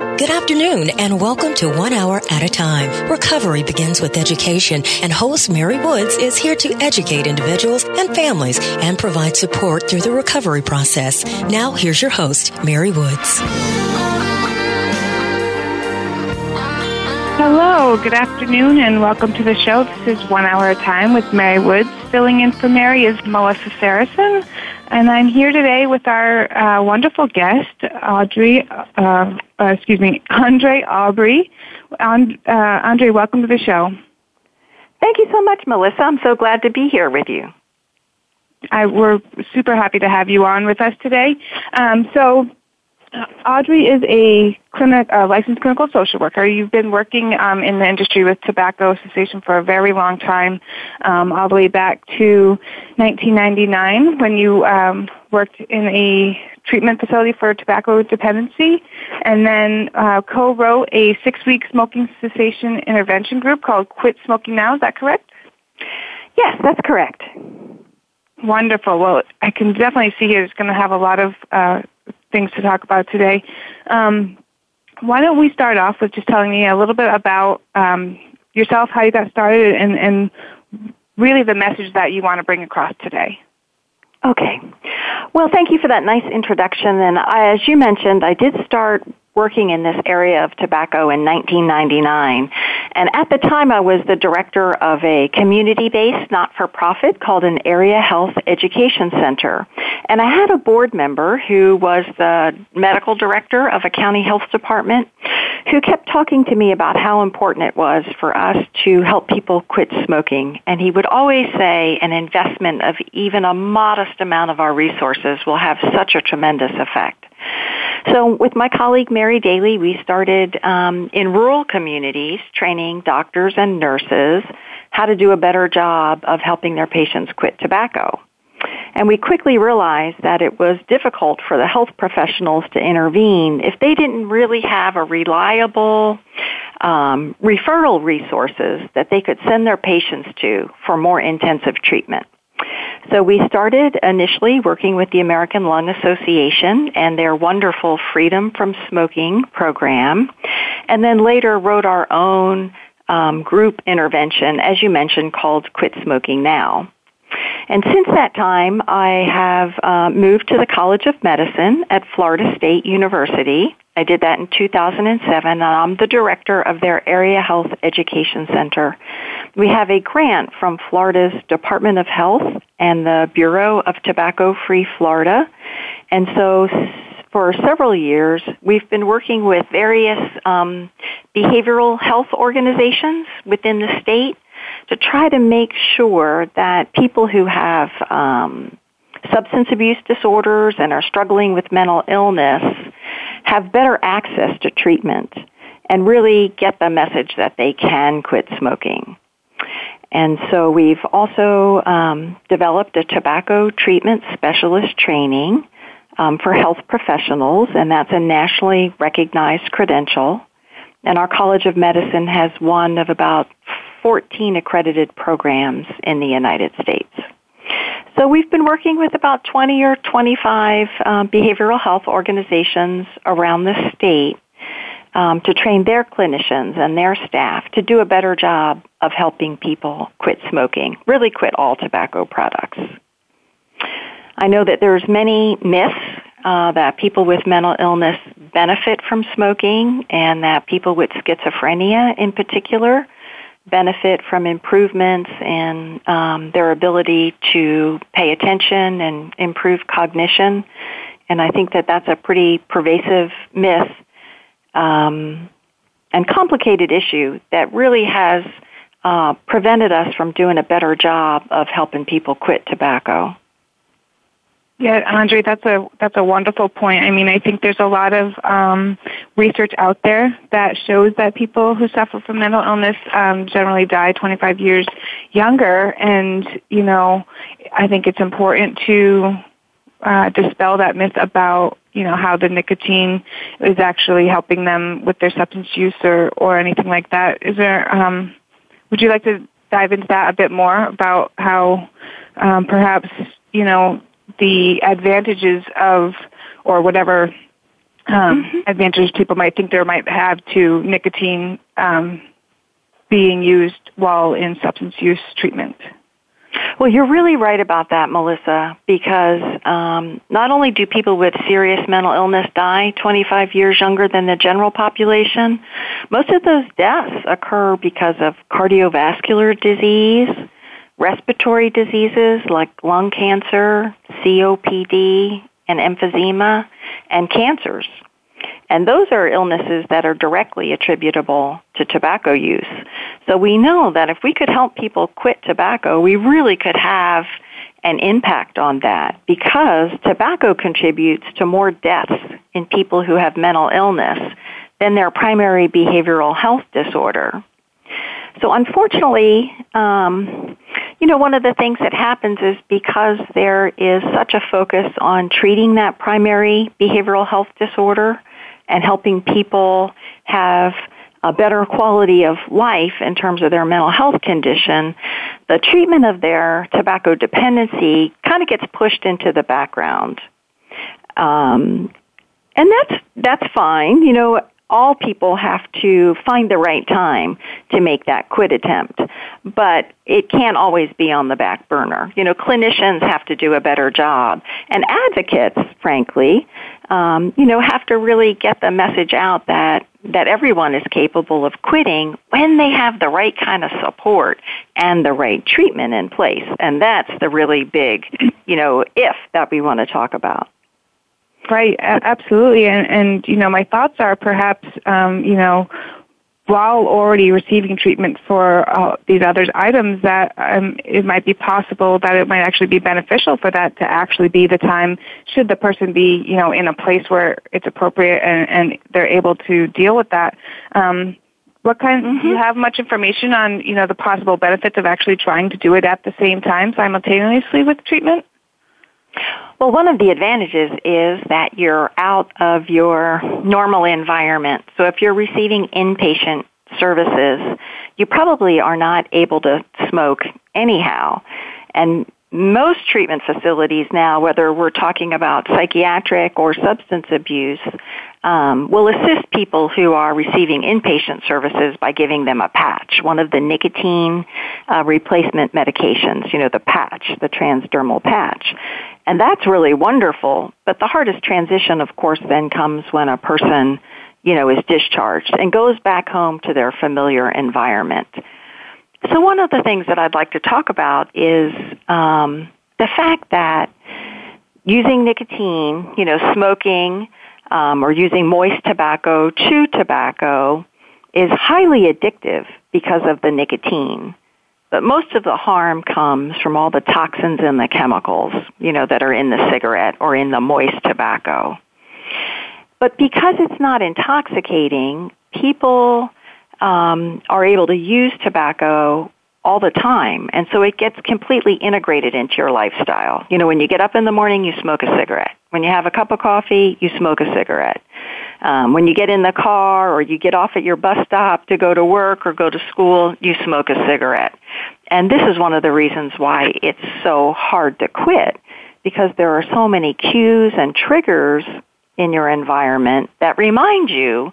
Good afternoon and welcome to One Hour at a Time. Recovery begins with education and host Mary Woods is here to educate individuals and families and provide support through the recovery process. Now here's your host, Mary Woods. Hello, good afternoon and welcome to the show. This is One Hour at a Time with Mary Woods. Filling in for Mary is Melissa Saracen. And I'm here today with our uh, wonderful guest, Audrey, uh, uh, excuse me, Andre Aubrey. And, uh, Andre, welcome to the show. Thank you so much, Melissa. I'm so glad to be here with you. I, we're super happy to have you on with us today. Um, so, Audrey is a clinic, uh, licensed clinical social worker. You've been working um, in the industry with tobacco cessation for a very long time, um, all the way back to 1999 when you um, worked in a treatment facility for tobacco dependency, and then uh, co-wrote a six-week smoking cessation intervention group called Quit Smoking Now. Is that correct? Yes, that's correct. Wonderful. Well, I can definitely see here it's going to have a lot of uh, things to talk about today. Um, why don't we start off with just telling me a little bit about um, yourself, how you got started, and, and really the message that you want to bring across today? Okay. Well, thank you for that nice introduction. And I, as you mentioned, I did start working in this area of tobacco in 1999. And at the time, I was the director of a community-based not-for-profit called an Area Health Education Center. And I had a board member who was the medical director of a county health department who kept talking to me about how important it was for us to help people quit smoking. And he would always say an investment of even a modest amount of our resources will have such a tremendous effect. So with my colleague Mary Daly, we started um, in rural communities training doctors and nurses how to do a better job of helping their patients quit tobacco. And we quickly realized that it was difficult for the health professionals to intervene if they didn't really have a reliable um, referral resources that they could send their patients to for more intensive treatment. So we started initially working with the American Lung Association and their wonderful Freedom from Smoking program, and then later wrote our own um, group intervention, as you mentioned, called Quit Smoking Now. And since that time, I have uh, moved to the College of Medicine at Florida State University. I did that in 2007, and I'm the director of their Area Health Education Center. We have a grant from Florida's Department of Health and the Bureau of Tobacco Free Florida. And so for several years, we've been working with various um, behavioral health organizations within the state to try to make sure that people who have um, substance abuse disorders and are struggling with mental illness have better access to treatment and really get the message that they can quit smoking. And so we've also um, developed a tobacco treatment specialist training um, for health professionals, and that's a nationally recognized credential. And our College of Medicine has one of about 14 accredited programs in the United States. So we've been working with about 20 or 25 um, behavioral health organizations around the state um, to train their clinicians and their staff to do a better job of helping people quit smoking, really quit all tobacco products. I know that there's many myths uh, that people with mental illness benefit from smoking and that people with schizophrenia in particular benefit from improvements in um, their ability to pay attention and improve cognition. And I think that that's a pretty pervasive myth um, and complicated issue that really has uh, prevented us from doing a better job of helping people quit tobacco. Yeah, Andre, that's a that's a wonderful point. I mean, I think there's a lot of um, research out there that shows that people who suffer from mental illness um, generally die 25 years younger, and you know, I think it's important to uh, dispel that myth about you know how the nicotine is actually helping them with their substance use or or anything like that. Is there? Um, would you like to dive into that a bit more about how um, perhaps you know the advantages of or whatever um, mm-hmm. advantages people might think there might have to nicotine um, being used while in substance use treatment. Well, you're really right about that, Melissa, because um, not only do people with serious mental illness die 25 years younger than the general population, most of those deaths occur because of cardiovascular disease, respiratory diseases like lung cancer, COPD, and emphysema, and cancers. And those are illnesses that are directly attributable to tobacco use. So we know that if we could help people quit tobacco, we really could have an impact on that because tobacco contributes to more deaths in people who have mental illness than their primary behavioral health disorder. So unfortunately, um, you know, one of the things that happens is because there is such a focus on treating that primary behavioral health disorder and helping people have a better quality of life in terms of their mental health condition, the treatment of their tobacco dependency kind of gets pushed into the background. Um, and that's that's fine. You know, all people have to find the right time to make that quit attempt. But it can't always be on the back burner. You know, clinicians have to do a better job. And advocates, frankly, um, you know, have to really get the message out that that everyone is capable of quitting when they have the right kind of support and the right treatment in place. And that's the really big, you know, if that we want to talk about. Right, absolutely. And, and you know, my thoughts are perhaps, um, you know, while already receiving treatment for uh, these other items, that um, it might be possible that it might actually be beneficial for that to actually be the time, should the person be, you know, in a place where it's appropriate and, and they're able to deal with that. Um, what kind? Mm-hmm. Do you have much information on, you know, the possible benefits of actually trying to do it at the same time simultaneously with treatment? Well, one of the advantages is that you're out of your normal environment. So if you're receiving inpatient services, you probably are not able to smoke anyhow. And most treatment facilities now, whether we're talking about psychiatric or substance abuse, um, will assist people who are receiving inpatient services by giving them a patch, one of the nicotine uh, replacement medications, you know, the patch, the transdermal patch. And that's really wonderful. But the hardest transition, of course, then comes when a person, you know, is discharged and goes back home to their familiar environment. So one of the things that I'd like to talk about is um, the fact that using nicotine, you know, smoking um, or using moist tobacco, chew tobacco, is highly addictive because of the nicotine. But most of the harm comes from all the toxins and the chemicals, you know, that are in the cigarette or in the moist tobacco. But because it's not intoxicating, people um, are able to use tobacco all the time. And so it gets completely integrated into your lifestyle. You know, when you get up in the morning, you smoke a cigarette. When you have a cup of coffee, you smoke a cigarette. Um, when you get in the car or you get off at your bus stop to go to work or go to school, you smoke a cigarette. And this is one of the reasons why it's so hard to quit because there are so many cues and triggers in your environment that remind you,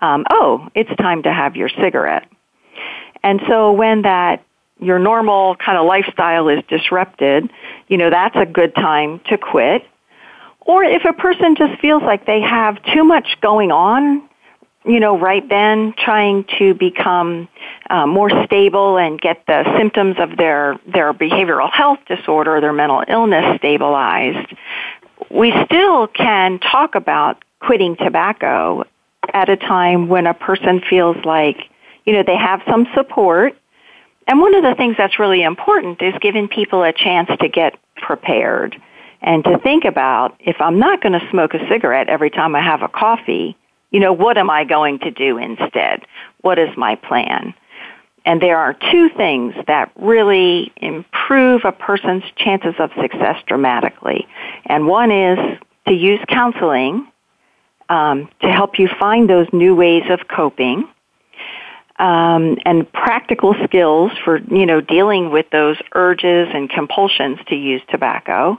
um, oh, it's time to have your cigarette. And so when that your normal kind of lifestyle is disrupted, you know, that's a good time to quit. Or if a person just feels like they have too much going on, you know, right then, trying to become uh, more stable and get the symptoms of their, their behavioral health disorder, their mental illness stabilized, we still can talk about quitting tobacco at a time when a person feels like, you know, they have some support. And one of the things that's really important is giving people a chance to get prepared and to think about if I'm not going to smoke a cigarette every time I have a coffee, you know, what am I going to do instead? What is my plan? And there are two things that really improve a person's chances of success dramatically. And one is to use counseling um, to help you find those new ways of coping. Um, and practical skills for you know dealing with those urges and compulsions to use tobacco.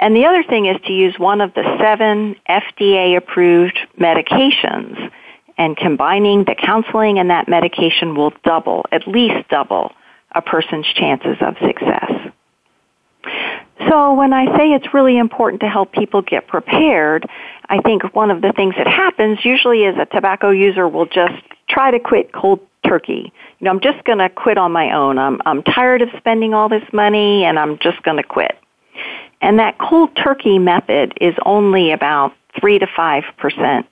And the other thing is to use one of the seven FDA approved medications. And combining the counseling and that medication will double, at least double, a person's chances of success. So when I say it's really important to help people get prepared, I think one of the things that happens usually is a tobacco user will just try to quit cold turkey. You know, I'm just going to quit on my own. I'm I'm tired of spending all this money and I'm just going to quit. And that cold turkey method is only about 3 to 5%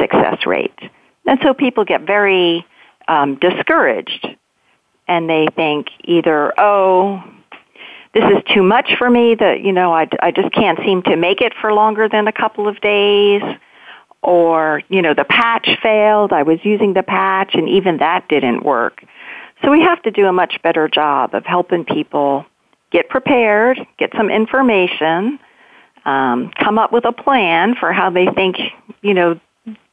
success rate. And so people get very um, discouraged and they think either, oh, this is too much for me that, you know, I, I just can't seem to make it for longer than a couple of days. Or, you know, the patch failed. I was using the patch and even that didn't work. So we have to do a much better job of helping people get prepared, get some information, um, come up with a plan for how they think, you know,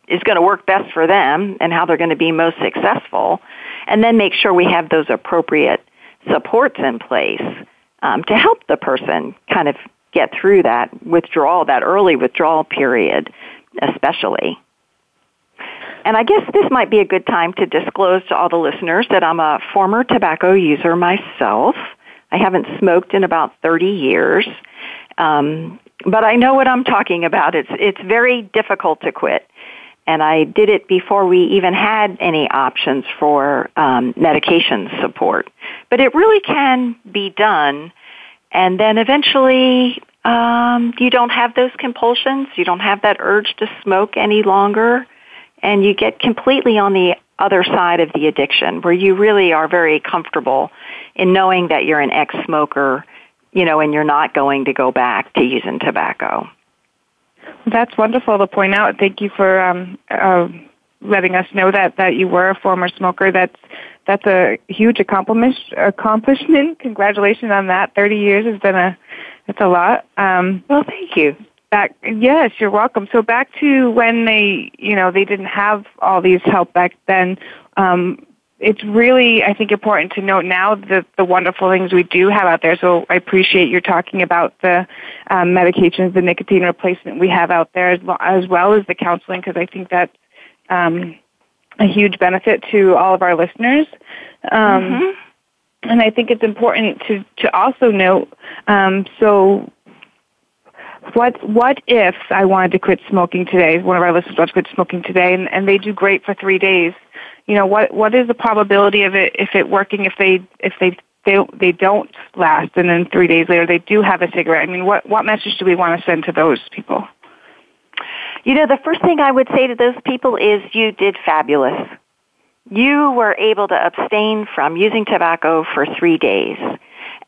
is going to work best for them and how they're going to be most successful, and then make sure we have those appropriate supports in place um, to help the person kind of get through that withdrawal, that early withdrawal period, especially. And I guess this might be a good time to disclose to all the listeners that I'm a former tobacco user myself. I haven't smoked in about 30 years. Um, but I know what I'm talking about. It's it's very difficult to quit, and I did it before we even had any options for um, medication support. But it really can be done, and then eventually um, you don't have those compulsions. You don't have that urge to smoke any longer, and you get completely on the other side of the addiction, where you really are very comfortable in knowing that you're an ex-smoker, you know, and you're not going to go back to using tobacco. That's wonderful to point out. Thank you for um, uh, letting us know that that you were a former smoker. That's that's a huge accomplishment. Accomplishment. Congratulations on that. Thirty years has been a that's a lot. Um, well, thank you. Back, yes, you're welcome. So back to when they, you know, they didn't have all these help back then. Um, it's really, I think, important to note now the, the wonderful things we do have out there. So I appreciate you talking about the um, medications, the nicotine replacement we have out there, as well as, well as the counseling, because I think that's um, a huge benefit to all of our listeners. Um, mm-hmm. And I think it's important to, to also note, um, so what what if I wanted to quit smoking today? One of our listeners wants to quit smoking today, and, and they do great for three days. You know what what is the probability of it if it working if they if they they they don't last and then three days later they do have a cigarette? I mean what what message do we want to send to those people? You know the first thing i would say to those people is you did fabulous. You were able to abstain from using tobacco for three days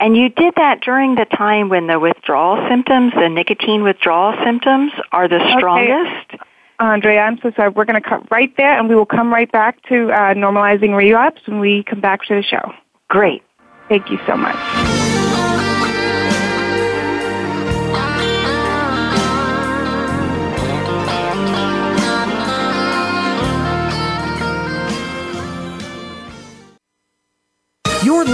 and you did that during the time when the withdrawal symptoms the nicotine withdrawal symptoms are the strongest okay. Andrea, I'm so sorry. We're going to cut right there, and we will come right back to uh, normalizing relapse when we come back to the show. Great. Thank you so much.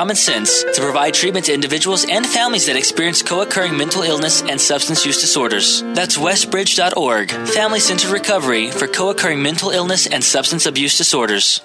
common sense to provide treatment to individuals and families that experience co-occurring mental illness and substance use disorders. That's westbridge.org, Family Centered Recovery for co-occurring mental illness and substance abuse disorders.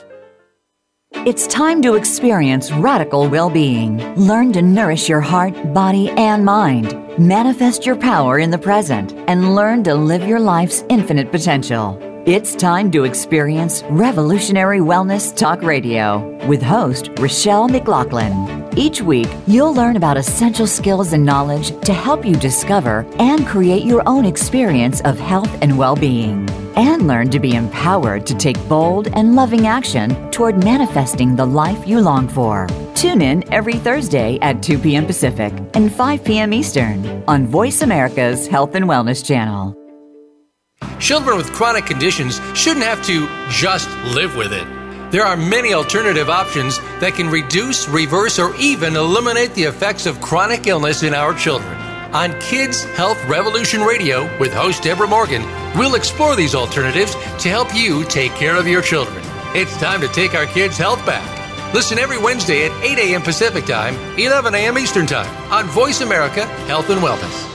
It's time to experience radical well being. Learn to nourish your heart, body, and mind. Manifest your power in the present and learn to live your life's infinite potential. It's time to experience Revolutionary Wellness Talk Radio with host Rochelle McLaughlin. Each week, you'll learn about essential skills and knowledge to help you discover and create your own experience of health and well being. And learn to be empowered to take bold and loving action toward manifesting the life you long for. Tune in every Thursday at 2 p.m. Pacific and 5 p.m. Eastern on Voice America's Health and Wellness Channel. Children with chronic conditions shouldn't have to just live with it. There are many alternative options that can reduce, reverse, or even eliminate the effects of chronic illness in our children. On Kids Health Revolution Radio with host Deborah Morgan, we'll explore these alternatives to help you take care of your children. It's time to take our kids' health back. Listen every Wednesday at 8 a.m. Pacific Time, 11 a.m. Eastern Time on Voice America Health and Wellness.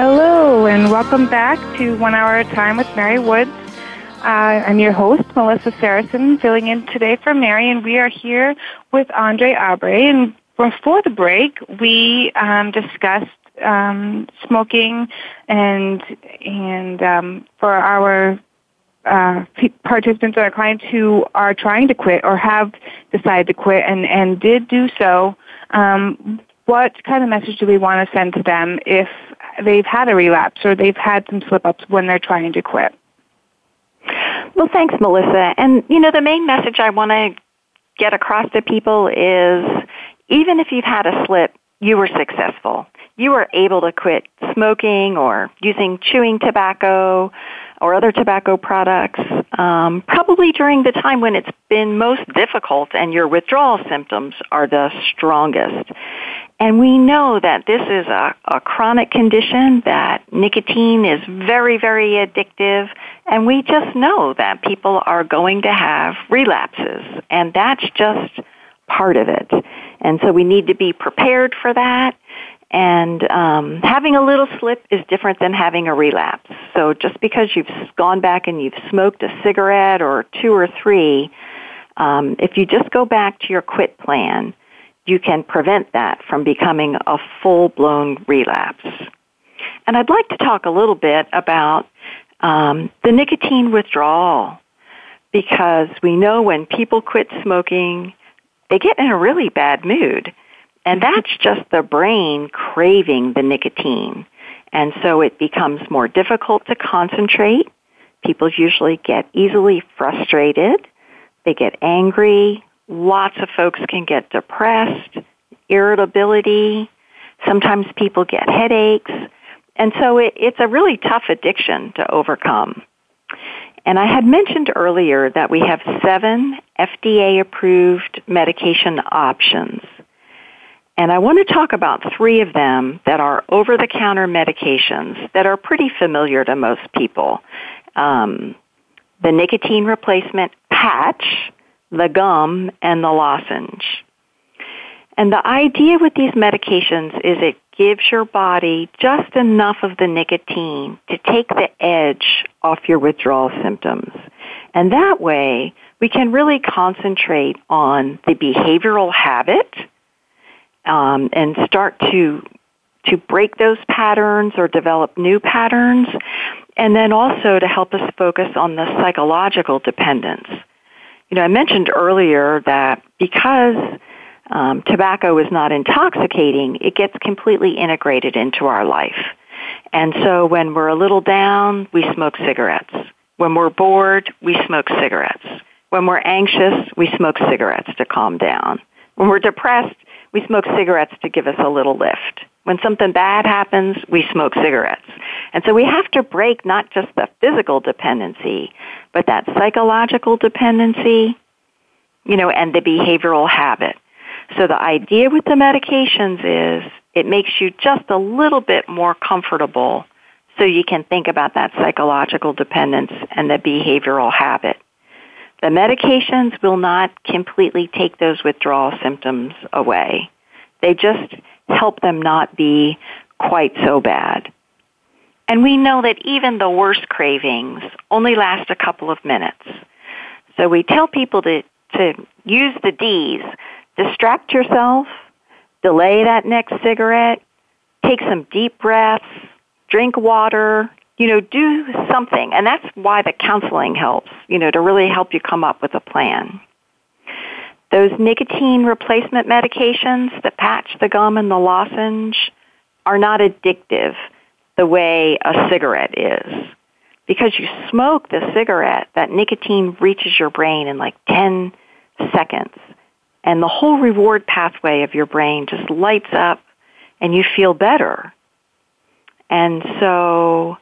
Hello, and welcome back to One Hour a Time with Mary Woods. Uh, I'm your host, Melissa Saracen, filling in today for Mary, and we are here with Andre Aubrey. And before the break, we um, discussed um, smoking and and um, for our uh, participants and our clients who are trying to quit or have decided to quit and, and did do so, um, what kind of message do we want to send to them if they've had a relapse or they've had some slip ups when they're trying to quit? Well, thanks, Melissa. And, you know, the main message I want to get across to people is even if you've had a slip, you were successful. You were able to quit smoking or using chewing tobacco or other tobacco products, um, probably during the time when it's been most difficult and your withdrawal symptoms are the strongest. And we know that this is a, a chronic condition, that nicotine is very, very addictive, and we just know that people are going to have relapses, and that's just part of it. And so we need to be prepared for that. And um, having a little slip is different than having a relapse. So just because you've gone back and you've smoked a cigarette or two or three, um, if you just go back to your quit plan, you can prevent that from becoming a full blown relapse. And I'd like to talk a little bit about um, the nicotine withdrawal because we know when people quit smoking, they get in a really bad mood. And that's just the brain craving the nicotine. And so it becomes more difficult to concentrate. People usually get easily frustrated. They get angry, Lots of folks can get depressed, irritability. Sometimes people get headaches. And so it, it's a really tough addiction to overcome. And I had mentioned earlier that we have seven FDA approved medication options. And I want to talk about three of them that are over the counter medications that are pretty familiar to most people. Um, the nicotine replacement patch, the gum, and the lozenge. And the idea with these medications is it gives your body just enough of the nicotine to take the edge off your withdrawal symptoms. And that way, we can really concentrate on the behavioral habit um, and start to to break those patterns or develop new patterns, and then also to help us focus on the psychological dependence you know, I mentioned earlier that because um, tobacco is not intoxicating, it gets completely integrated into our life. And so when we're a little down, we smoke cigarettes. When we're bored, we smoke cigarettes. When we're anxious, we smoke cigarettes to calm down. When we're depressed, we smoke cigarettes to give us a little lift. When something bad happens, we smoke cigarettes. And so we have to break not just the physical dependency, but that psychological dependency, you know, and the behavioral habit. So the idea with the medications is it makes you just a little bit more comfortable so you can think about that psychological dependence and the behavioral habit. The medications will not completely take those withdrawal symptoms away. They just help them not be quite so bad. And we know that even the worst cravings only last a couple of minutes. So we tell people to, to use the D's. Distract yourself, delay that next cigarette, take some deep breaths, drink water, you know, do something. And that's why the counseling helps, you know, to really help you come up with a plan. Those nicotine replacement medications, the patch, the gum, and the lozenge, are not addictive the way a cigarette is. Because you smoke the cigarette, that nicotine reaches your brain in like 10 seconds. And the whole reward pathway of your brain just lights up and you feel better. And so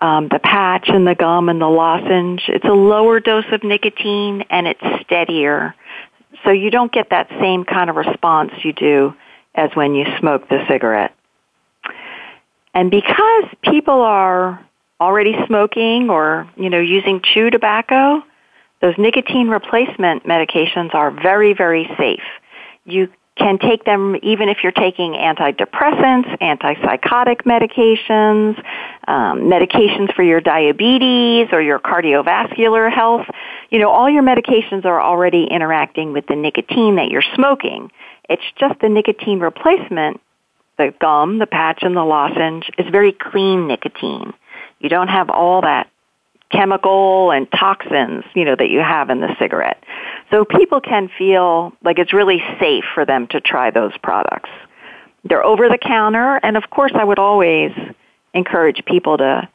um, the patch and the gum and the lozenge, it's a lower dose of nicotine and it's steadier. So you don't get that same kind of response you do as when you smoke the cigarette. And because people are already smoking or, you know, using chew tobacco, those nicotine replacement medications are very, very safe. You can take them even if you're taking antidepressants, antipsychotic medications, um, medications for your diabetes or your cardiovascular health. You know, all your medications are already interacting with the nicotine that you're smoking. It's just the nicotine replacement, the gum, the patch, and the lozenge is very clean nicotine. You don't have all that chemical and toxins, you know, that you have in the cigarette. So people can feel like it's really safe for them to try those products. They're over the counter, and of course I would always encourage people to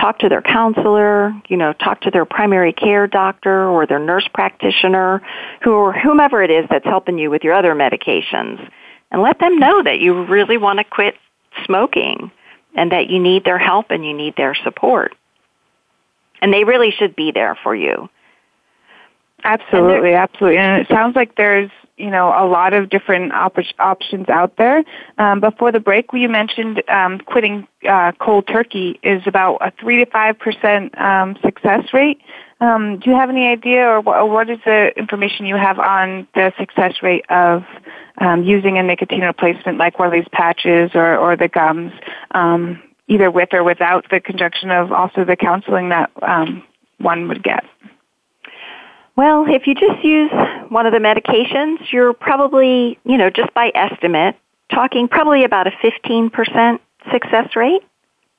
talk to their counselor, you know, talk to their primary care doctor or their nurse practitioner, who or whomever it is that's helping you with your other medications, and let them know that you really want to quit smoking and that you need their help and you need their support. And they really should be there for you. Absolutely, absolutely. And it sounds like there's, you know, a lot of different op- options out there. Um, before the break, you mentioned um, quitting uh, cold turkey is about a 3 to 5% um, success rate. Um, do you have any idea or, wh- or what is the information you have on the success rate of um, using a nicotine replacement like one of these patches or, or the gums? Either with or without the conjunction of also the counseling that um, one would get? Well, if you just use one of the medications, you're probably, you know, just by estimate, talking probably about a 15% success rate.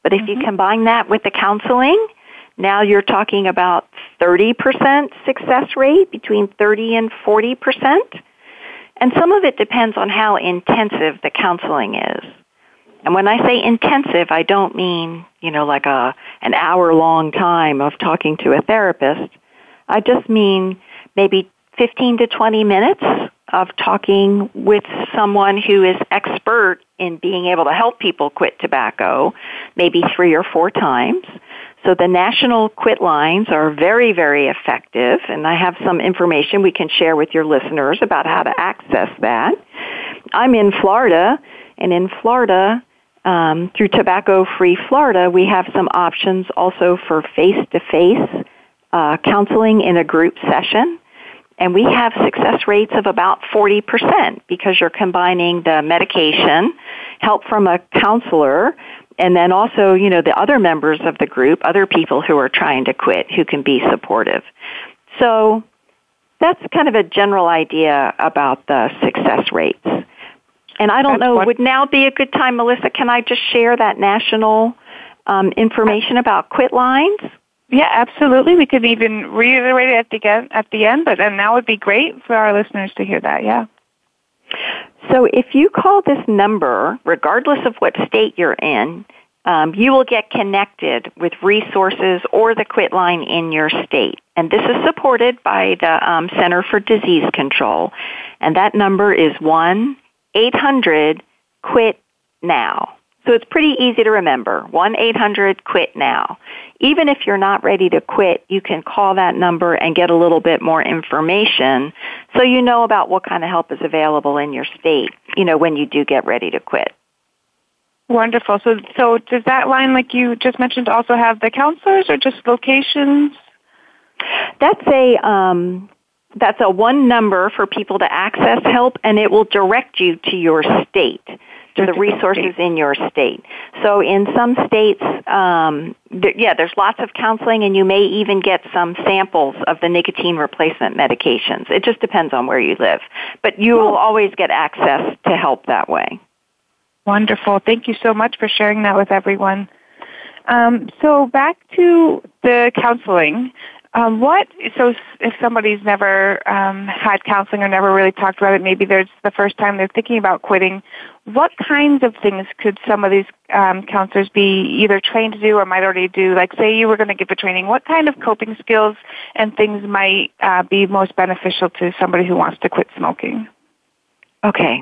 But if mm-hmm. you combine that with the counseling, now you're talking about 30% success rate, between 30 and 40%. And some of it depends on how intensive the counseling is. And when I say intensive, I don't mean, you know, like a, an hour long time of talking to a therapist. I just mean maybe 15 to 20 minutes of talking with someone who is expert in being able to help people quit tobacco, maybe three or four times. So the national quit lines are very, very effective, and I have some information we can share with your listeners about how to access that. I'm in Florida, and in Florida, um, through Tobacco Free Florida, we have some options also for face to face counseling in a group session. And we have success rates of about 40% because you're combining the medication, help from a counselor, and then also, you know, the other members of the group, other people who are trying to quit who can be supportive. So that's kind of a general idea about the success rates. And I don't That's know, what, would now be a good time, Melissa? Can I just share that national um, information about quit lines? Yeah, absolutely. We could even reiterate it at the end, at the end, but and that would be great for our listeners to hear that. Yeah. So if you call this number, regardless of what state you're in, um, you will get connected with resources or the quit line in your state. And this is supported by the um, Center for Disease Control. And that number is 1 800 quit now. So it's pretty easy to remember. 1-800-QUIT-NOW. Even if you're not ready to quit, you can call that number and get a little bit more information so you know about what kind of help is available in your state, you know, when you do get ready to quit. Wonderful. So, so does that line, like you just mentioned, also have the counselors or just locations? That's a um, that's a one number for people to access help, and it will direct you to your state to the resources in your state. So in some states, um, th- yeah, there's lots of counseling, and you may even get some samples of the nicotine replacement medications. It just depends on where you live, but you will always get access to help that way. Wonderful. Thank you so much for sharing that with everyone. Um, so back to the counseling. Um, what so if somebody's never um, had counseling or never really talked about it, maybe there's the first time they're thinking about quitting. What kinds of things could some of these um, counselors be either trained to do or might already do? Like, say you were going to give a training, what kind of coping skills and things might uh, be most beneficial to somebody who wants to quit smoking? Okay,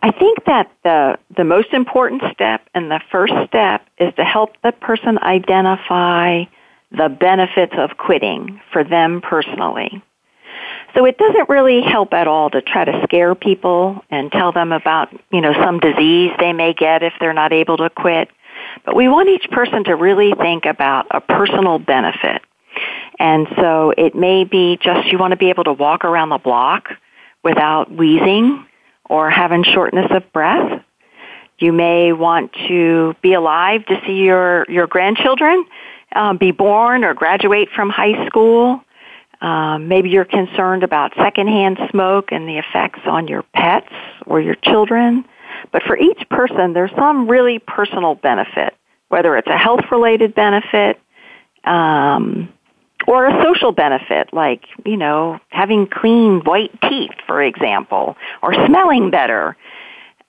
I think that the the most important step and the first step is to help the person identify the benefits of quitting for them personally. So it doesn't really help at all to try to scare people and tell them about, you know, some disease they may get if they're not able to quit. But we want each person to really think about a personal benefit. And so it may be just you want to be able to walk around the block without wheezing or having shortness of breath. You may want to be alive to see your, your grandchildren uh, be born or graduate from high school. Um, maybe you're concerned about secondhand smoke and the effects on your pets or your children. But for each person, there's some really personal benefit, whether it's a health related benefit um, or a social benefit, like, you know, having clean white teeth, for example, or smelling better.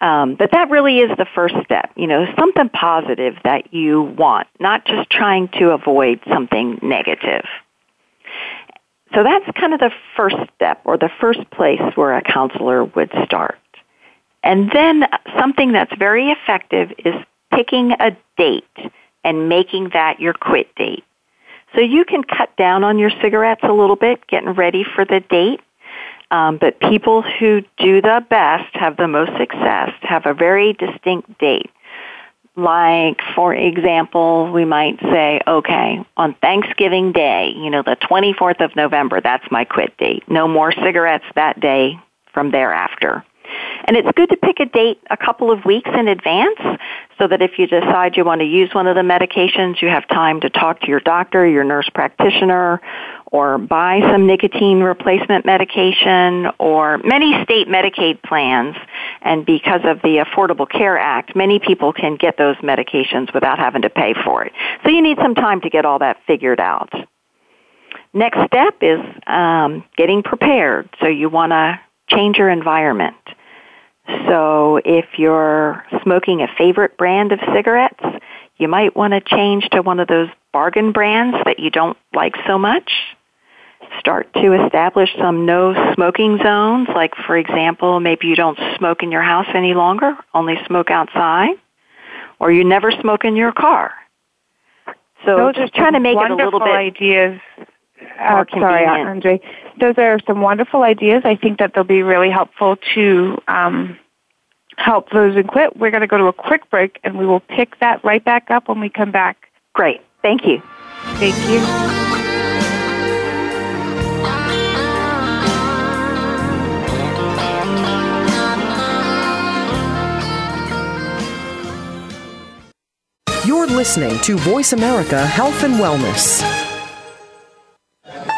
Um, but that really is the first step, you know, something positive that you want, not just trying to avoid something negative. So that's kind of the first step or the first place where a counselor would start. And then something that's very effective is picking a date and making that your quit date. So you can cut down on your cigarettes a little bit, getting ready for the date. Um, but people who do the best, have the most success, have a very distinct date. Like, for example, we might say, okay, on Thanksgiving Day, you know, the 24th of November, that's my quit date. No more cigarettes that day from thereafter. And it's good to pick a date a couple of weeks in advance so that if you decide you want to use one of the medications, you have time to talk to your doctor, your nurse practitioner, or buy some nicotine replacement medication or many state Medicaid plans. And because of the Affordable Care Act, many people can get those medications without having to pay for it. So you need some time to get all that figured out. Next step is um, getting prepared. So you want to change your environment. So if you're smoking a favorite brand of cigarettes, you might want to change to one of those bargain brands that you don't like so much. Start to establish some no smoking zones, like for example, maybe you don't smoke in your house any longer, only smoke outside, or you never smoke in your car. So Those just trying to make it a little bit ideas. Uh, sorry. Andre. Those are some wonderful ideas. I think that they'll be really helpful to um, help those in quit. We're going to go to a quick break, and we will pick that right back up when we come back. Great. Thank you. Thank you. You're listening to Voice America Health and Wellness.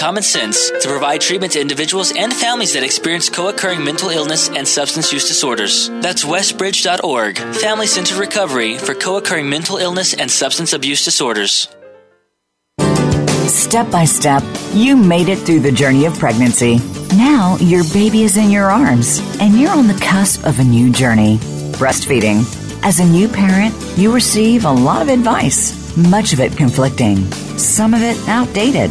common sense to provide treatment to individuals and families that experience co occurring mental illness and substance use disorders. That's westbridge.org, Family Centered Recovery for co occurring mental illness and substance abuse disorders. Step by step, you made it through the journey of pregnancy. Now your baby is in your arms, and you're on the cusp of a new journey breastfeeding. As a new parent, you receive a lot of advice, much of it conflicting, some of it outdated.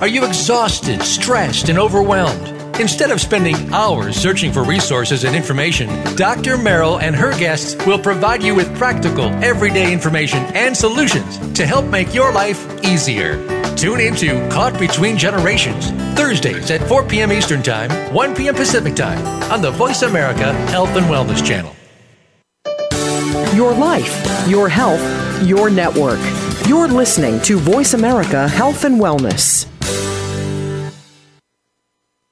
Are you exhausted, stressed, and overwhelmed? Instead of spending hours searching for resources and information, Dr. Merrill and her guests will provide you with practical, everyday information and solutions to help make your life easier. Tune into Caught Between Generations, Thursdays at 4 p.m. Eastern Time, 1 p.m. Pacific Time, on the Voice America Health and Wellness Channel. Your life, your health, your network. You're listening to Voice America Health and Wellness.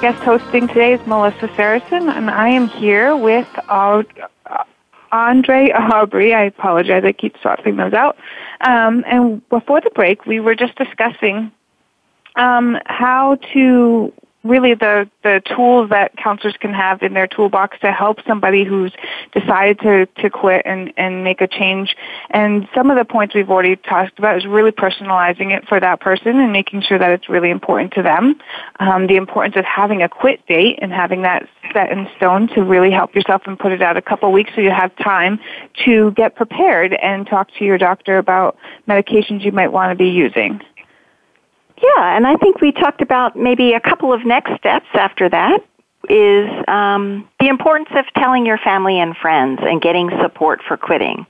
Guest hosting today is Melissa Saracen, and I am here with uh, Andree Aubrey. I apologize, I keep swapping those out. Um, and before the break, we were just discussing um, how to really the, the tools that counselors can have in their toolbox to help somebody who's decided to, to quit and, and make a change. And some of the points we've already talked about is really personalizing it for that person and making sure that it's really important to them. Um, the importance of having a quit date and having that set in stone to really help yourself and put it out a couple weeks so you have time to get prepared and talk to your doctor about medications you might want to be using. Yeah, and I think we talked about maybe a couple of next steps after that is um, the importance of telling your family and friends and getting support for quitting.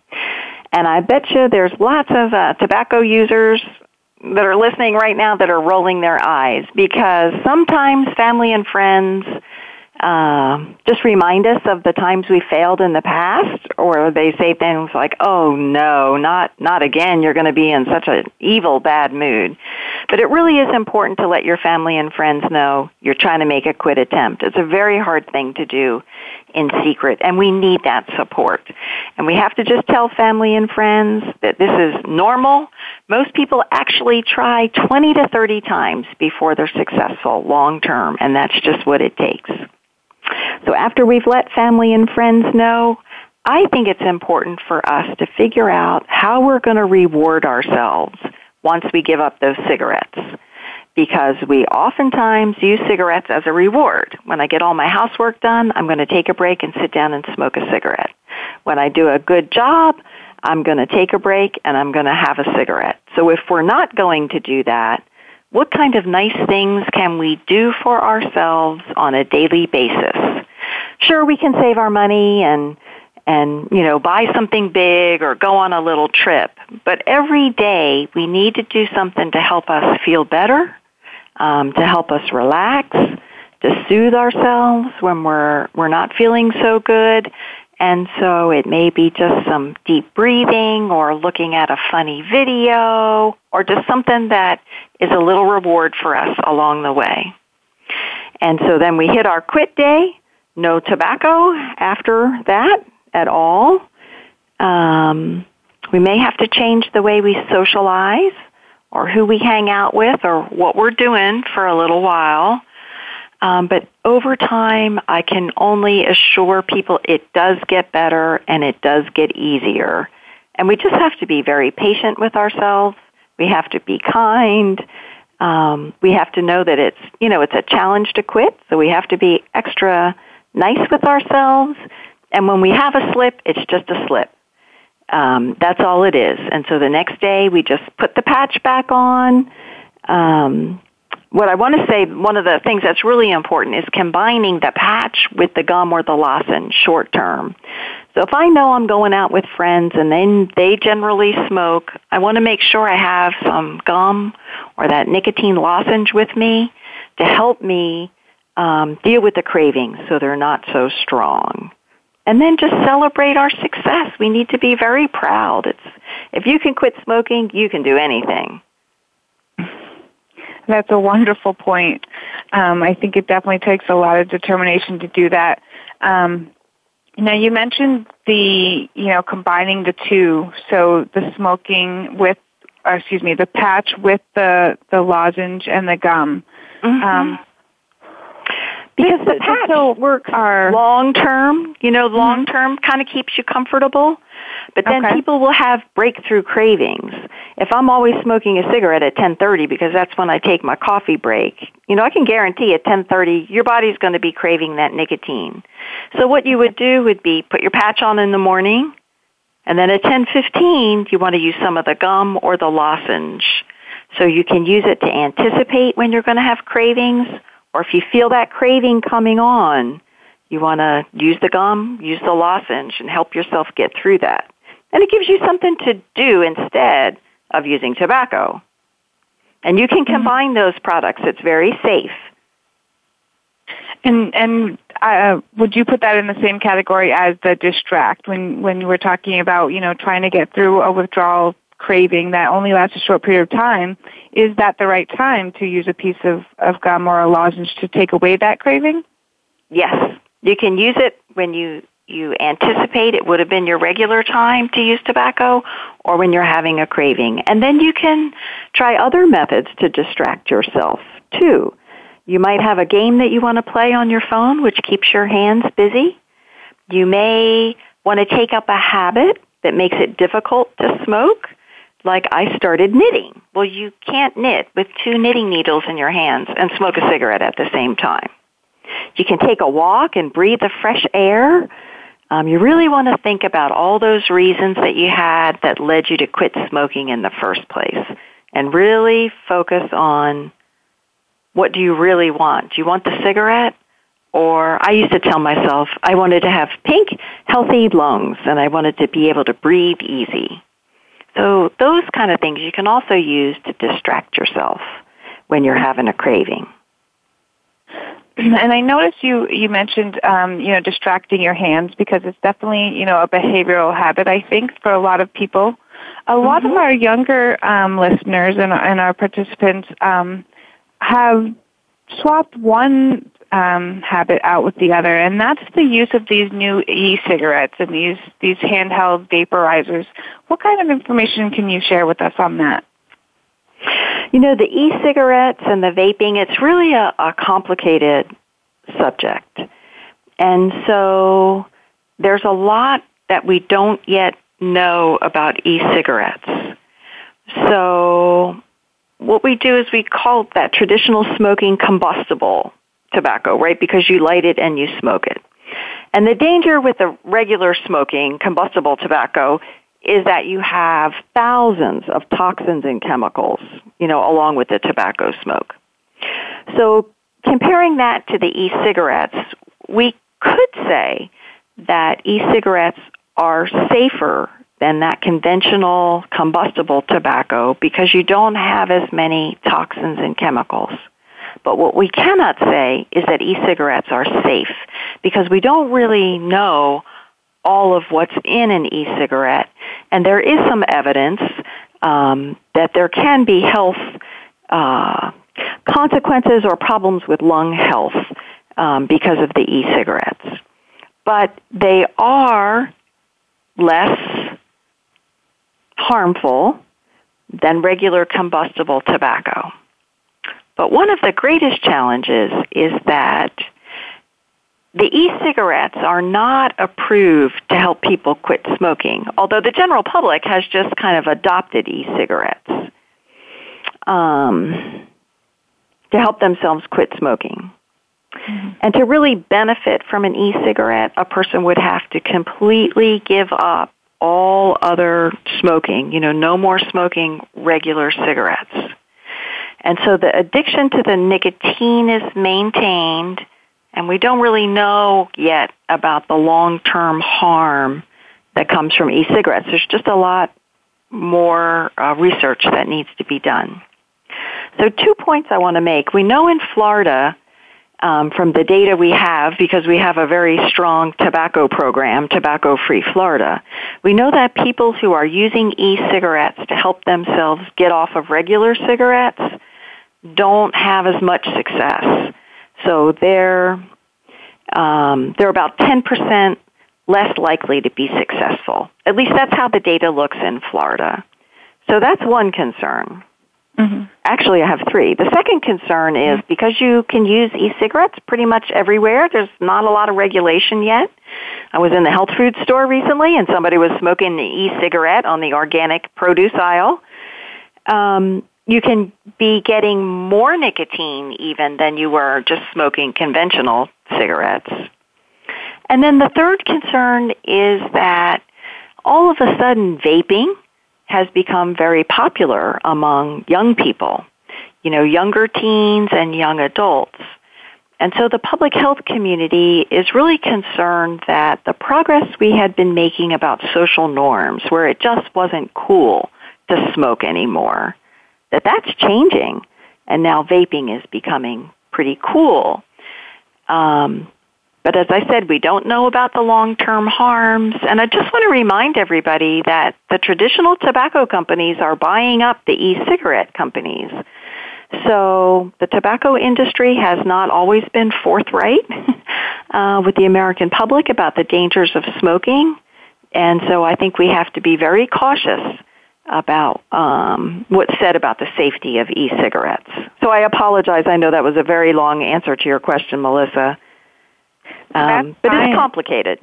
And I bet you there's lots of uh, tobacco users that are listening right now that are rolling their eyes because sometimes family and friends uh, just remind us of the times we failed in the past, or they say things like, "Oh no, not not again! You're going to be in such an evil, bad mood." But it really is important to let your family and friends know you're trying to make a quit attempt. It's a very hard thing to do in secret, and we need that support. And we have to just tell family and friends that this is normal. Most people actually try 20 to 30 times before they're successful long term, and that's just what it takes. So after we've let family and friends know, I think it's important for us to figure out how we're going to reward ourselves once we give up those cigarettes. Because we oftentimes use cigarettes as a reward. When I get all my housework done, I'm going to take a break and sit down and smoke a cigarette. When I do a good job, I'm going to take a break and I'm going to have a cigarette. So if we're not going to do that, what kind of nice things can we do for ourselves on a daily basis? Sure, we can save our money and and you know buy something big or go on a little trip, but every day we need to do something to help us feel better, um, to help us relax, to soothe ourselves when we're we're not feeling so good, and so it may be just some deep breathing or looking at a funny video or just something that is a little reward for us along the way. And so then we hit our quit day, no tobacco after that at all. Um, we may have to change the way we socialize or who we hang out with or what we're doing for a little while. Um, but over time, I can only assure people it does get better and it does get easier. And we just have to be very patient with ourselves. We have to be kind. Um, we have to know that it's, you know, it's a challenge to quit, so we have to be extra nice with ourselves. And when we have a slip, it's just a slip. Um, that's all it is. And so the next day, we just put the patch back on. Um, what I want to say, one of the things that's really important is combining the patch with the gum or the lozenge short term. So if I know I'm going out with friends and then they generally smoke, I want to make sure I have some gum or that nicotine lozenge with me to help me um, deal with the cravings so they're not so strong. And then just celebrate our success. We need to be very proud. It's if you can quit smoking, you can do anything. That's a wonderful point. Um, I think it definitely takes a lot of determination to do that. Um, now you mentioned the you know combining the two, so the smoking with, or excuse me, the patch with the the lozenge and the gum. Mm-hmm. Um, because the patch works long term. You know, long term mm-hmm. kind of keeps you comfortable. But then okay. people will have breakthrough cravings. If I'm always smoking a cigarette at 10:30 because that's when I take my coffee break, you know, I can guarantee at 10:30 your body's going to be craving that nicotine. So what you would do would be put your patch on in the morning, and then at 10:15 you want to use some of the gum or the lozenge. So you can use it to anticipate when you're going to have cravings, or if you feel that craving coming on, you want to use the gum, use the lozenge, and help yourself get through that. And it gives you something to do instead of using tobacco. And you can mm-hmm. combine those products. It's very safe. And and uh, would you put that in the same category as the distract when when you were talking about you know trying to get through a withdrawal craving that only lasts a short period of time? Is that the right time to use a piece of of gum or a lozenge to take away that craving? Yes, you can use it when you you anticipate it would have been your regular time to use tobacco or when you're having a craving. And then you can try other methods to distract yourself too. You might have a game that you want to play on your phone which keeps your hands busy. You may want to take up a habit that makes it difficult to smoke. Like I started knitting. Well, you can't knit with two knitting needles in your hands and smoke a cigarette at the same time. You can take a walk and breathe the fresh air. Um, you really want to think about all those reasons that you had that led you to quit smoking in the first place and really focus on what do you really want? Do you want the cigarette? Or I used to tell myself I wanted to have pink, healthy lungs and I wanted to be able to breathe easy. So those kind of things you can also use to distract yourself when you're having a craving. And I noticed you you mentioned um, you know distracting your hands because it's definitely you know a behavioral habit I think for a lot of people. A mm-hmm. lot of mm-hmm. our younger um, listeners and, and our participants um, have swapped one um, habit out with the other, and that's the use of these new e-cigarettes and these these handheld vaporizers. What kind of information can you share with us on that? You know, the e-cigarettes and the vaping, it's really a, a complicated subject. And so there's a lot that we don't yet know about e-cigarettes. So what we do is we call that traditional smoking combustible tobacco, right? Because you light it and you smoke it. And the danger with the regular smoking combustible tobacco is that you have thousands of toxins and chemicals, you know, along with the tobacco smoke. So comparing that to the e-cigarettes, we could say that e-cigarettes are safer than that conventional combustible tobacco because you don't have as many toxins and chemicals. But what we cannot say is that e-cigarettes are safe because we don't really know all of what's in an e-cigarette. And there is some evidence um, that there can be health uh, consequences or problems with lung health um, because of the e-cigarettes. But they are less harmful than regular combustible tobacco. But one of the greatest challenges is that the e-cigarettes are not approved to help people quit smoking, although the general public has just kind of adopted e-cigarettes. Um, to help themselves quit smoking. Mm-hmm. And to really benefit from an e-cigarette, a person would have to completely give up all other smoking, you know, no more smoking regular cigarettes. And so the addiction to the nicotine is maintained, and we don't really know yet about the long-term harm that comes from e-cigarettes. There's just a lot more uh, research that needs to be done. So two points I want to make. We know in Florida um, from the data we have, because we have a very strong tobacco program, Tobacco Free Florida, we know that people who are using e-cigarettes to help themselves get off of regular cigarettes don't have as much success. So they're um, they're about 10% less likely to be successful. At least that's how the data looks in Florida. So that's one concern. Mm-hmm. Actually, I have three. The second concern is mm-hmm. because you can use e-cigarettes pretty much everywhere, there's not a lot of regulation yet. I was in the health food store recently and somebody was smoking an e-cigarette on the organic produce aisle. Um, you can be getting more nicotine even than you were just smoking conventional cigarettes. And then the third concern is that all of a sudden vaping has become very popular among young people, you know, younger teens and young adults. And so the public health community is really concerned that the progress we had been making about social norms, where it just wasn't cool to smoke anymore, that that's changing. And now vaping is becoming pretty cool. Um, but as I said, we don't know about the long-term harms. And I just want to remind everybody that the traditional tobacco companies are buying up the e-cigarette companies. So the tobacco industry has not always been forthright uh, with the American public about the dangers of smoking. And so I think we have to be very cautious about um, what's said about the safety of e-cigarettes. So I apologize. I know that was a very long answer to your question, Melissa. Um, but it's complicated.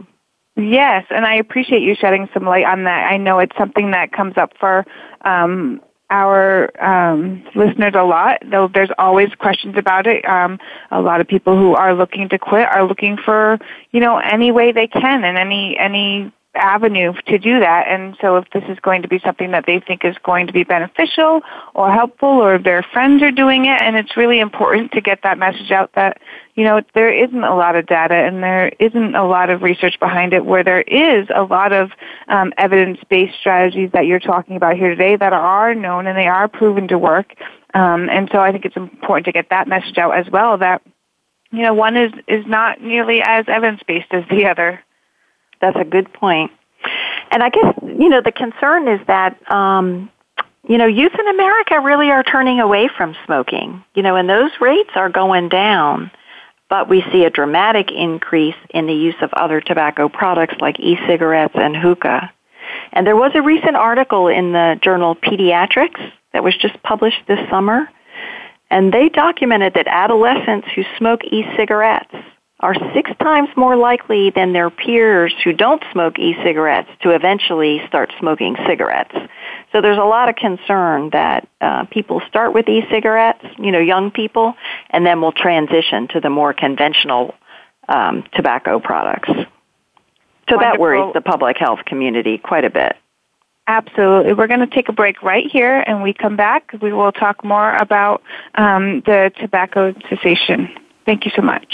Yes, and I appreciate you shedding some light on that. I know it's something that comes up for um, our um, listeners a lot. Though there's always questions about it. Um, a lot of people who are looking to quit are looking for you know any way they can and any any avenue to do that. And so if this is going to be something that they think is going to be beneficial or helpful or their friends are doing it, and it's really important to get that message out that, you know, there isn't a lot of data and there isn't a lot of research behind it where there is a lot of um, evidence-based strategies that you're talking about here today that are known and they are proven to work. Um, and so I think it's important to get that message out as well that, you know, one is, is not nearly as evidence-based as the other. That's a good point. And I guess, you know, the concern is that, um, you know, youth in America really are turning away from smoking, you know, and those rates are going down. But we see a dramatic increase in the use of other tobacco products like e-cigarettes and hookah. And there was a recent article in the journal Pediatrics that was just published this summer, and they documented that adolescents who smoke e-cigarettes are six times more likely than their peers who don't smoke e-cigarettes to eventually start smoking cigarettes. So there's a lot of concern that uh, people start with e-cigarettes, you know, young people, and then will transition to the more conventional um, tobacco products. So Wonderful. that worries the public health community quite a bit. Absolutely. We're going to take a break right here, and we come back. We will talk more about um, the tobacco cessation. Thank you so much.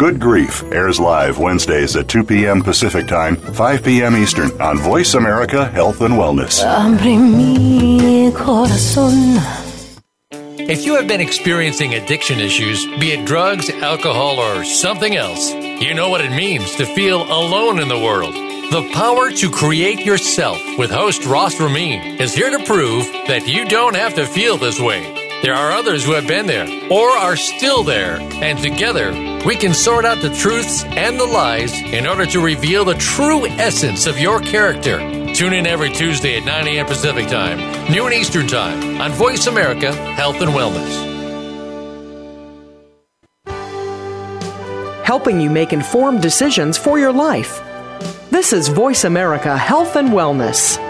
Good Grief airs live Wednesdays at 2 p.m. Pacific Time, 5 p.m. Eastern on Voice America Health and Wellness. If you have been experiencing addiction issues, be it drugs, alcohol, or something else, you know what it means to feel alone in the world. The Power to Create Yourself with host Ross Ramin is here to prove that you don't have to feel this way. There are others who have been there or are still there, and together we can sort out the truths and the lies in order to reveal the true essence of your character. Tune in every Tuesday at 9 a.m. Pacific Time, noon Eastern Time on Voice America Health and Wellness. Helping you make informed decisions for your life. This is Voice America Health and Wellness.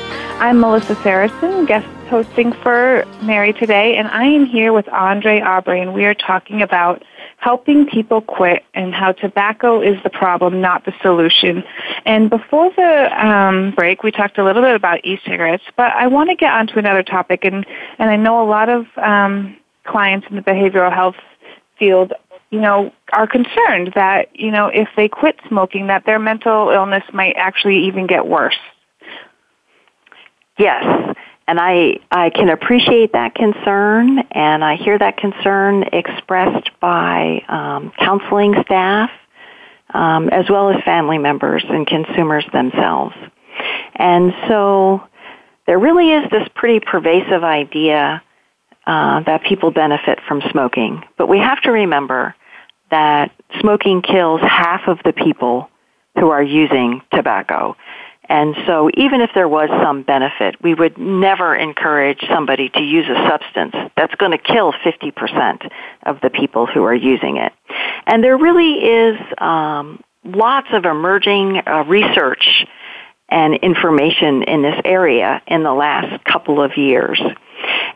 I'm Melissa Saracen, guest hosting for Mary today, and I am here with Andree Aubrey, and we are talking about helping people quit and how tobacco is the problem, not the solution. And before the um, break, we talked a little bit about e-cigarettes, but I want to get onto another topic, and, and I know a lot of um, clients in the behavioral health field you know, are concerned that, you know, if they quit smoking, that their mental illness might actually even get worse. Yes, and I, I can appreciate that concern, and I hear that concern expressed by um, counseling staff um, as well as family members and consumers themselves. And so there really is this pretty pervasive idea uh, that people benefit from smoking. But we have to remember that smoking kills half of the people who are using tobacco. And so even if there was some benefit, we would never encourage somebody to use a substance that's going to kill 50% of the people who are using it. And there really is um, lots of emerging uh, research and information in this area in the last couple of years.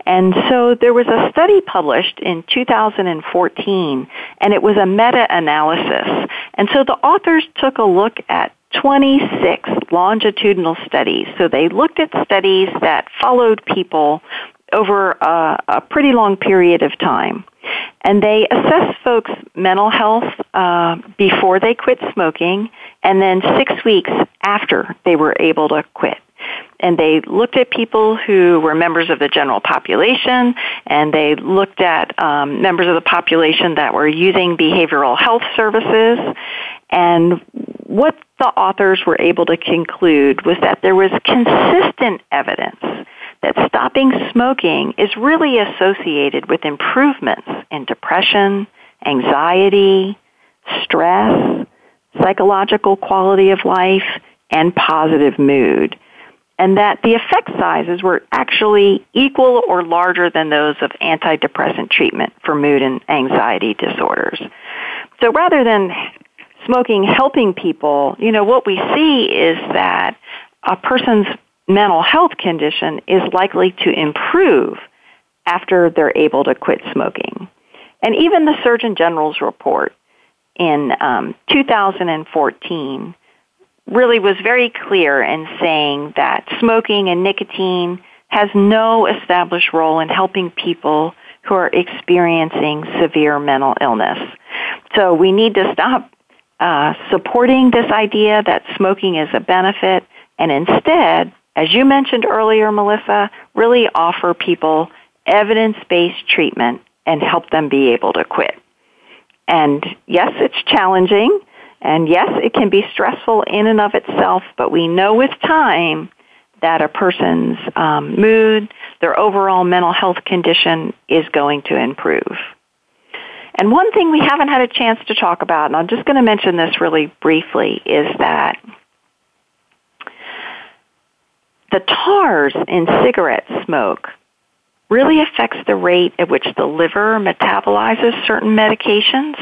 And so there was a study published in 2014, and it was a meta-analysis. And so the authors took a look at 26 longitudinal studies. So they looked at studies that followed people over a, a pretty long period of time. And they assessed folks' mental health uh, before they quit smoking and then six weeks after they were able to quit. And they looked at people who were members of the general population, and they looked at um, members of the population that were using behavioral health services, and what the authors were able to conclude was that there was consistent evidence that stopping smoking is really associated with improvements in depression, anxiety, stress, psychological quality of life, and positive mood. And that the effect sizes were actually equal or larger than those of antidepressant treatment for mood and anxiety disorders. So rather than smoking helping people, you know, what we see is that a person's mental health condition is likely to improve after they're able to quit smoking. And even the Surgeon General's report in um, 2014 really was very clear in saying that smoking and nicotine has no established role in helping people who are experiencing severe mental illness. So we need to stop uh, supporting this idea that smoking is a benefit and instead as you mentioned earlier, Melissa, really offer people evidence-based treatment and help them be able to quit. And yes, it's challenging, and yes, it can be stressful in and of itself, but we know with time that a person's um, mood, their overall mental health condition is going to improve. And one thing we haven't had a chance to talk about, and I'm just going to mention this really briefly, is that the tars in cigarette smoke really affects the rate at which the liver metabolizes certain medications.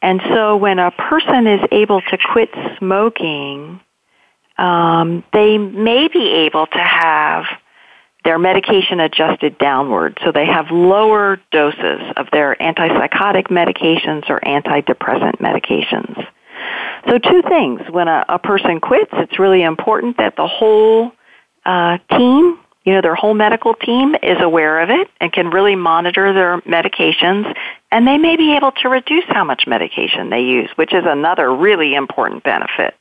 And so when a person is able to quit smoking, um, they may be able to have their medication adjusted downward. So they have lower doses of their antipsychotic medications or antidepressant medications. So two things. When a, a person quits, it's really important that the whole uh, team, you know, their whole medical team is aware of it and can really monitor their medications and they may be able to reduce how much medication they use, which is another really important benefit.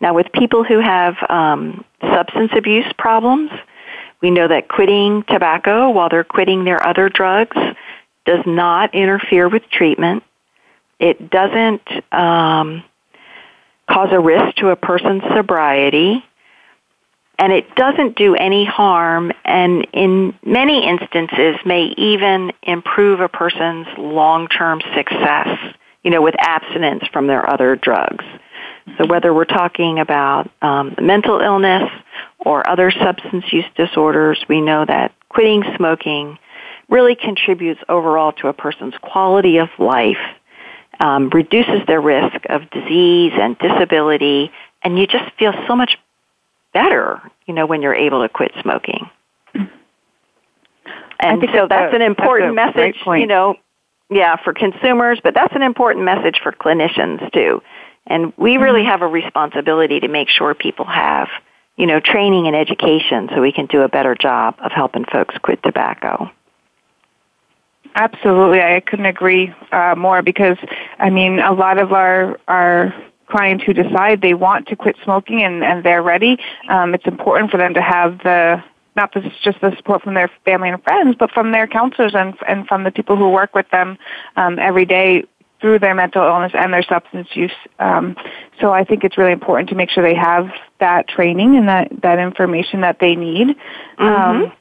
Now, with people who have um, substance abuse problems, we know that quitting tobacco while they're quitting their other drugs does not interfere with treatment. It doesn't um, cause a risk to a person's sobriety. And it doesn't do any harm, and in many instances, may even improve a person's long term success, you know, with abstinence from their other drugs. So whether we're talking about um, mental illness or other substance use disorders, we know that quitting smoking really contributes overall to a person's quality of life, um, reduces their risk of disease and disability, and you just feel so much better, you know, when you're able to quit smoking. And so that's, an important that's message, you know, yeah, for consumers, but that's an important message for clinicians too. And we really have a responsibility to make sure people have, you know, training and education so we can do a better job of helping folks quit tobacco. Absolutely, I couldn't agree uh, more because I mean a lot of our our clients who decide they want to quit smoking and, and they're ready, um, it's important for them to have the not just the support from their family and friends, but from their counselors and and from the people who work with them um, every day through their mental illness and their substance use. Um, so I think it's really important to make sure they have that training and that, that information that they need. Mm-hmm. Um,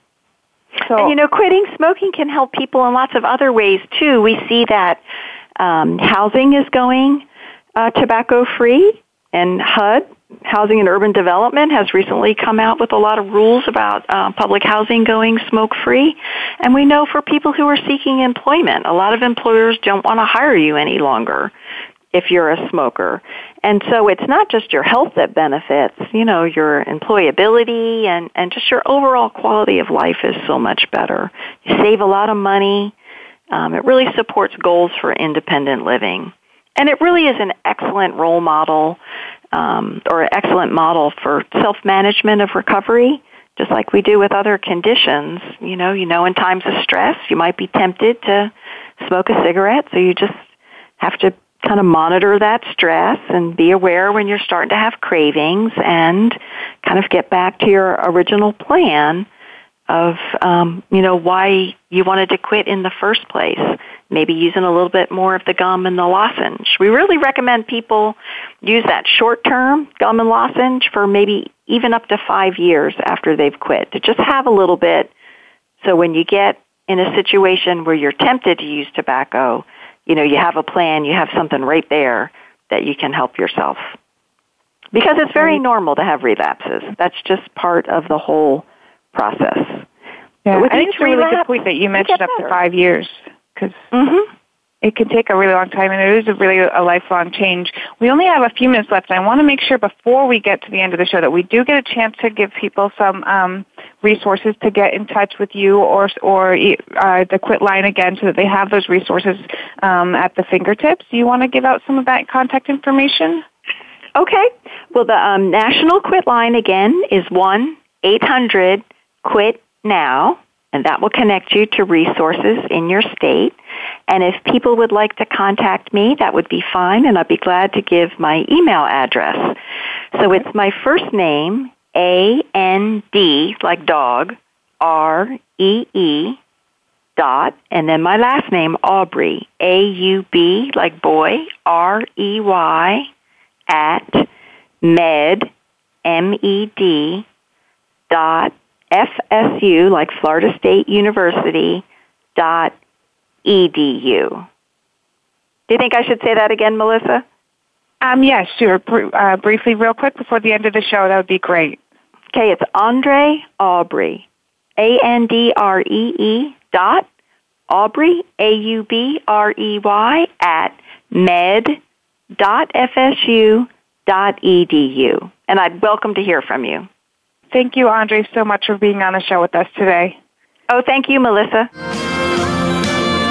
so, and you know, quitting smoking can help people in lots of other ways too. We see that um, housing is going uh, tobacco free, and HUD Housing and Urban Development has recently come out with a lot of rules about uh, public housing going smoke free. And we know for people who are seeking employment, a lot of employers don't want to hire you any longer if you're a smoker. And so it's not just your health that benefits, you know, your employability and, and just your overall quality of life is so much better. You save a lot of money. Um, it really supports goals for independent living. And it really is an excellent role model um, or an excellent model for self-management of recovery, just like we do with other conditions. You know, you know, in times of stress, you might be tempted to smoke a cigarette, so you just have to kind of monitor that stress and be aware when you're starting to have cravings and kind of get back to your original plan of um, you know why you wanted to quit in the first place. Maybe using a little bit more of the gum and the lozenge. We really recommend people use that short term gum and lozenge for maybe even up to five years after they've quit to just have a little bit. So when you get in a situation where you're tempted to use tobacco, you know you have a plan, you have something right there that you can help yourself. Because it's very normal to have relapses. That's just part of the whole process. Yeah, I think it's a really good point that you mentioned up to five years because mm-hmm. It can take a really long time, and it is a really a lifelong change. We only have a few minutes left, and I want to make sure before we get to the end of the show that we do get a chance to give people some um, resources to get in touch with you or or uh, the Quit line again, so that they have those resources um, at the fingertips. Do you want to give out some of that contact information? Okay. Well, the um, national Quit line again is one eight hundred Quit Now and that will connect you to resources in your state. And if people would like to contact me, that would be fine, and I'd be glad to give my email address. So it's my first name, A N D, like dog, R E E dot, and then my last name, Aubrey, A U B, like boy, R E Y, at med, M E D, dot FSU, like Florida State University, dot edu. Do you think I should say that again, Melissa? Um, yes, sure. Br- uh, briefly, real quick, before the end of the show, that would be great. Okay, it's Andree Aubrey, A N D R E E dot Aubrey, A U B R E Y, at med dot FSU dot edu. And I'd welcome to hear from you. Thank you, Andree, so much for being on the show with us today. Oh, thank you, Melissa.